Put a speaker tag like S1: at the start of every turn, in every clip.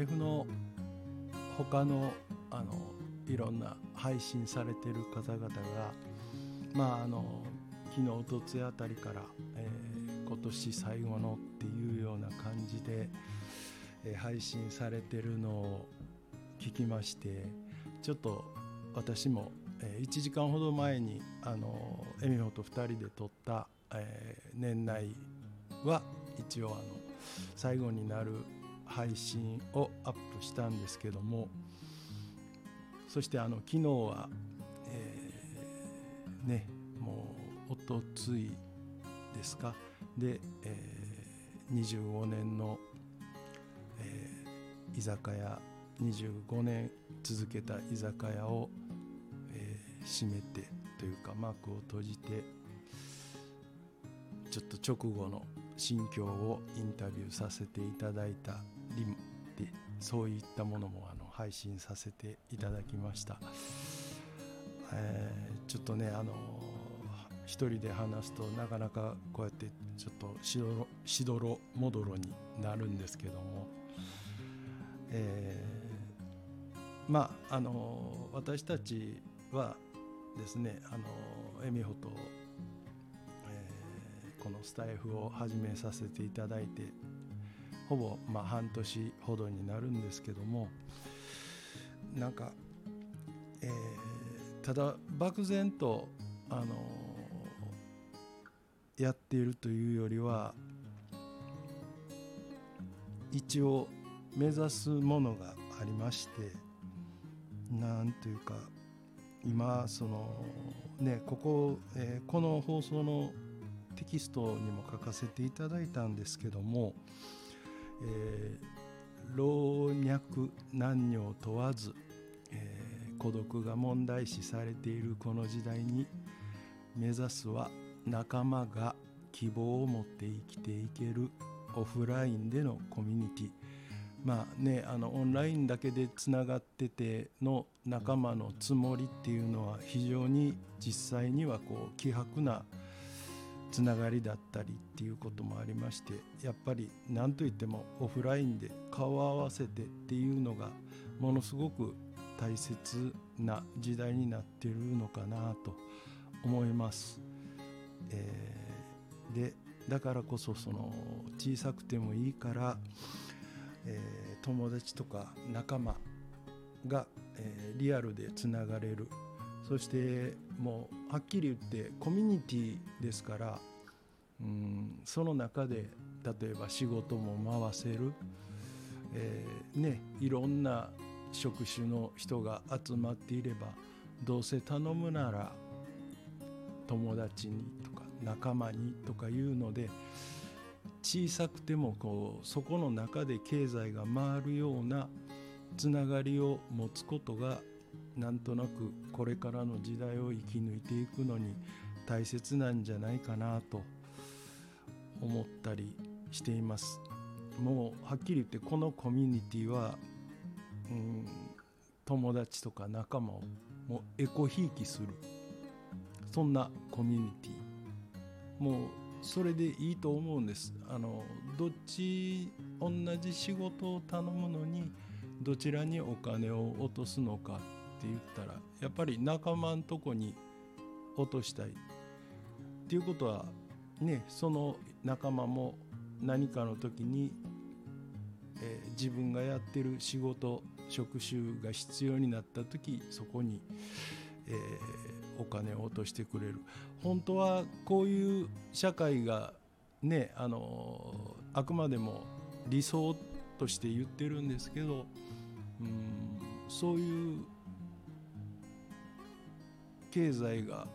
S1: F の他のあのいろんな配信されてる方々がまああの昨日おとついあたりから、えー、今年最後のっていうような感じで、えー、配信されてるのを聞きましてちょっと私も、えー、1時間ほど前にあのエミホと2人で撮った、えー、年内は一応あの最後になる配信をアップしたんですけどもそしてあの昨日は、えー、ねもうおとついですか？で、えー、25年の、えー、居酒屋25年続けた居酒屋を、えー、閉めてというか幕を閉じてちょっと直後の心境をインタビューさせていただいたりでそういったものもあの配信させていただきました、えー、ちょっとねあの一人で話すとなかなかこうやってちょっとしどろしどろもどろになるんですけども、えー、まああの私たちはですねあの恵美穂と、えー、このスタイフを始めさせていただいてほぼまあ半年ほどになるんですけどもなんか、えー、ただ漠然とあのやっているというよりは一応目指すものがありましてなんというか今そのねここ、えー、この放送のテキストにも書かせていただいたんですけどもえー、老若男女問わず、えー、孤独が問題視されているこの時代に目指すは仲間が希望を持って生きていけるオフラインでのコミュニティ。まあねあのオンラインだけでつながってての仲間のつもりっていうのは非常に実際にはこう希薄なつながりだったりっていうこともありましてやっぱり何といってもオフラインで顔を合わせてっていうのがものすごく大切な時代になってるのかなと思います。えー、でだからこそその小さくてもいいから、えー、友達とか仲間が、えー、リアルでつながれるそしてもうはっきり言ってコミュニティですからうんその中で例えば仕事も回せる、えー、ねいろんな職種の人が集まっていればどうせ頼むなら友達にとか仲間にとかいうので小さくてもこうそこの中で経済が回るようなつながりを持つことがなんとなくこれからの時代を生き抜いていくのに大切なんじゃないかなと思ったりしています。もうはっきり言ってこのコミュニティはうん友達とか仲間をもうエコひいきする。そんなコミュニティ。もうそれでいいと思うんです。あのどっち同じ仕事を頼むのにどちらにお金を落とすのか。って言ったらやっぱり仲間んとこに落としたいっていうことはねその仲間も何かの時に、えー、自分がやってる仕事職種が必要になった時そこに、えー、お金を落としてくれる。本当はこういう社会がねあのあくまでも理想として言ってるんですけどうんそういう経済が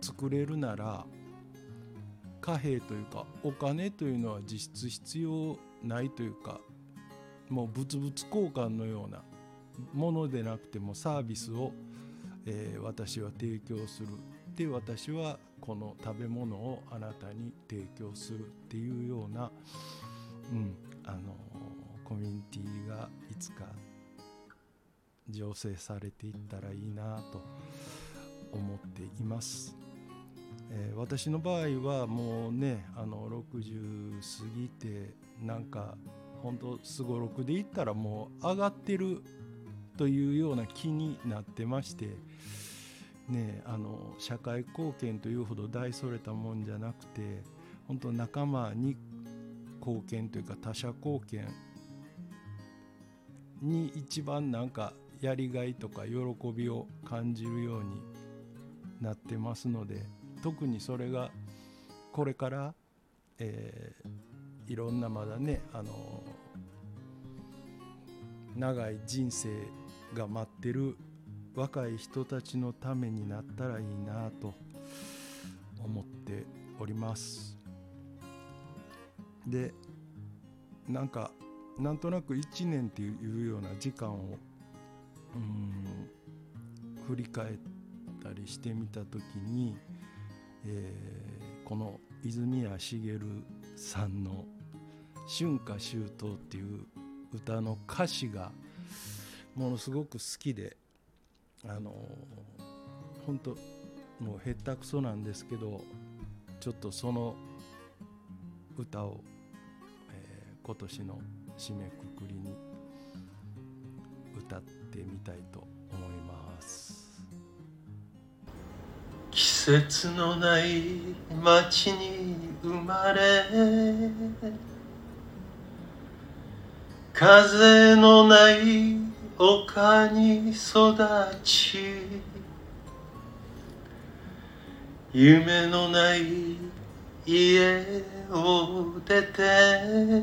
S1: 作れるなら貨幣というかお金というのは実質必要ないというかもう物々交換のようなものでなくてもサービスを、えー、私は提供する。で私はこの食べ物をあなたに提供するっていうような、うん、あのコミュニティがいつか醸成されていったらいいなと思っています。えー、私の場合はもうねあの60過ぎてなんか本当すごろくで言ったらもう上がってるというような気になってましてねあの社会貢献というほど大それたもんじゃなくて本当仲間に貢献というか他者貢献に一番なんかやりがいとか喜びを感じるようになってますので特にそれがこれから、えー、いろんなまだね、あの長い人生が待ってる若い人たちのためになったらいいなと思っております。でなんかなんとなく1年っていうような時間を振り返ったりしてみた時に、えー、この泉谷しげるさんの「春夏秋冬」っていう歌の歌詞がものすごく好きであの本当もうへったくそなんですけどちょっとその歌を、えー、今年の締めくくりに歌ってみたいと思います。
S2: 節のない街に生まれ風のない丘に育ち夢のない家を出て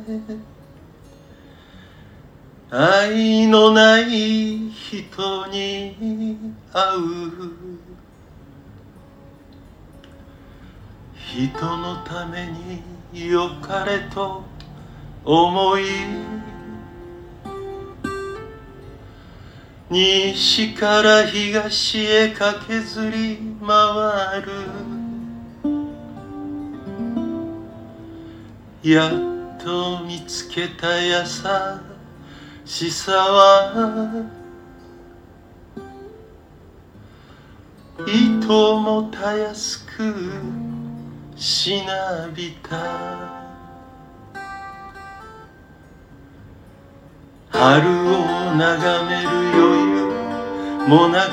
S2: 愛のない人に会う人のためによかれと思い西から東へ駆けずり回るやっと見つけた優しさは糸もたやすくしなびた。春を眺める余裕もなく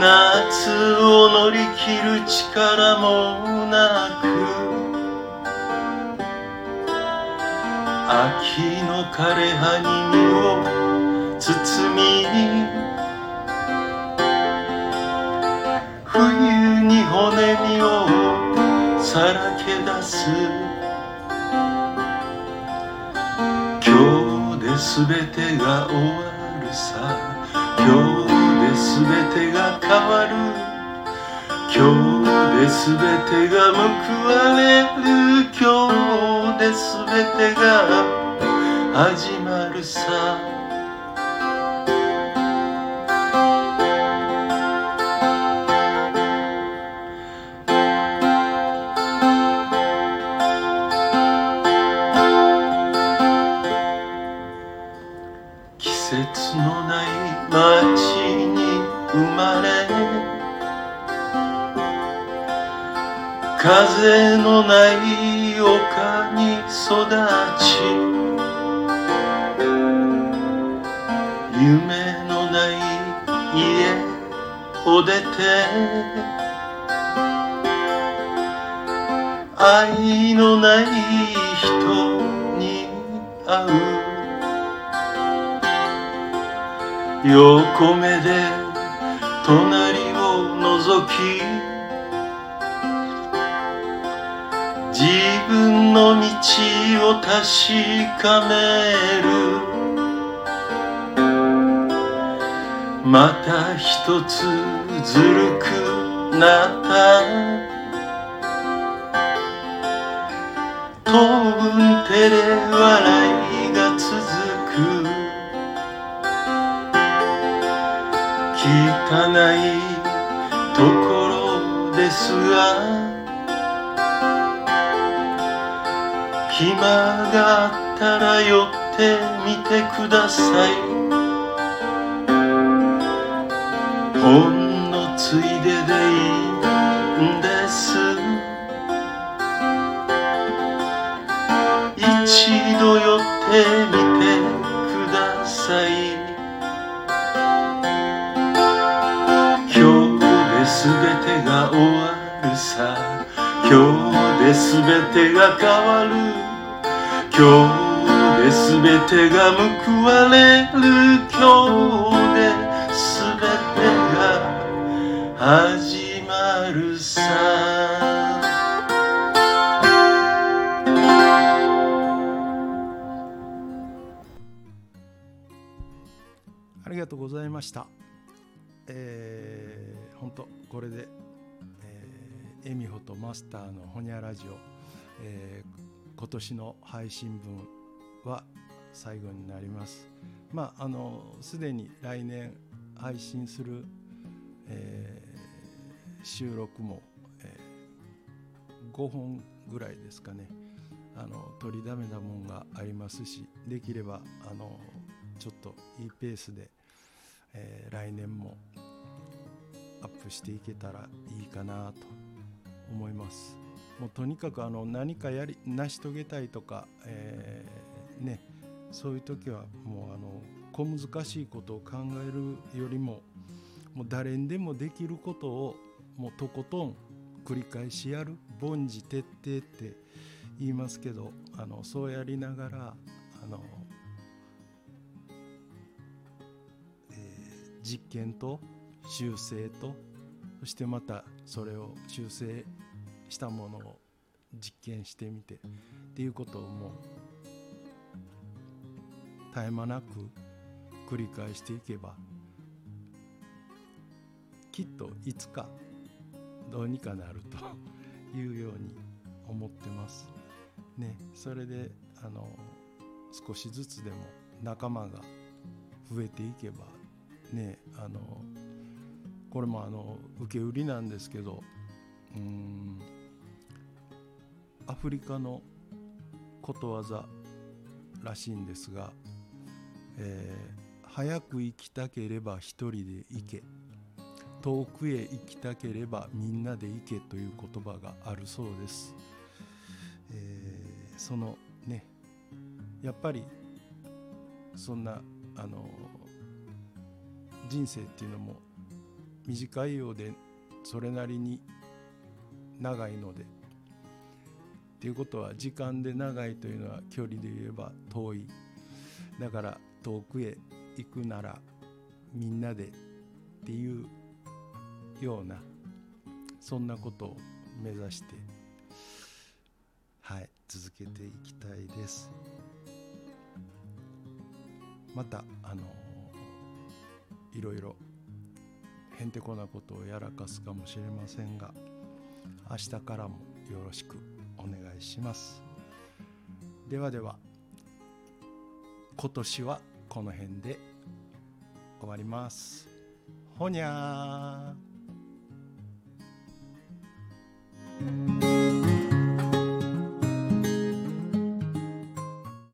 S2: 夏を乗り切る力もなく秋の枯れ葉に身を包み冬に骨身をさらけ出す。今日で全てが終わるさ。今日で全てが変わる。今日で全てが報われる。今日で全てが始まるさ。夢のない家を出て。愛のない人に会う。横目で隣を覗き自分の道を確かめる。また一つずるくなった。当分照れ笑いが続く。汚いところですが暇があったら寄ってみてください。ほんのついででいいんです。一度寄ってみてください。今日で全てが終わるさ。今日で全てが変わる。今日で全てが報われる。今日で始まるさ
S1: ありがとうございました。えー、本当これで、えー、エミホとマスターのホニャラジオ、えー今年の配信分は最後になります。まああのすでに来年配信する、えー収録も、えー5本ぐらいですかねあの取りだめなもんがありますしできればあのちょっといいペースで、えー来年もアップしていけたらいいかなと思います。もうとにかくあの何かやり成し遂げたいとか、えーねそういう時はもうあの小難しいことを考えるよりももう誰にでもできることをもうとことん繰り返しやる凡事徹底って言いますけどあのそうやりながらあの、えー実験と修正とそしてまたそれを修正したものを実験してみてっていうことをもう絶え間なく繰り返していけばきっといつかどうにかなると いうように思ってます。ね、それであの少しずつでも仲間が増えていけばねあのこれもあの受け売りなんですけどうんアフリカのことわざらしいんですが、えー早く行きたければ一人で行け遠くへ行きたければみんなで行けという言葉があるそうです、えーそのねやっぱりそんなあの人生っていうのも短いようでそれなりに長いのでっていうことは時間で長いというのは距離で言えば遠い。だから遠くへ行くならみんなでっていうようなそんなことを目指してはい続けていきたいです。またあのいろいろへんてこなことをやらかすかもしれませんが明日からもよろしくお願いします。ではでは今年はこの辺で終わります。ほにゃー。thank you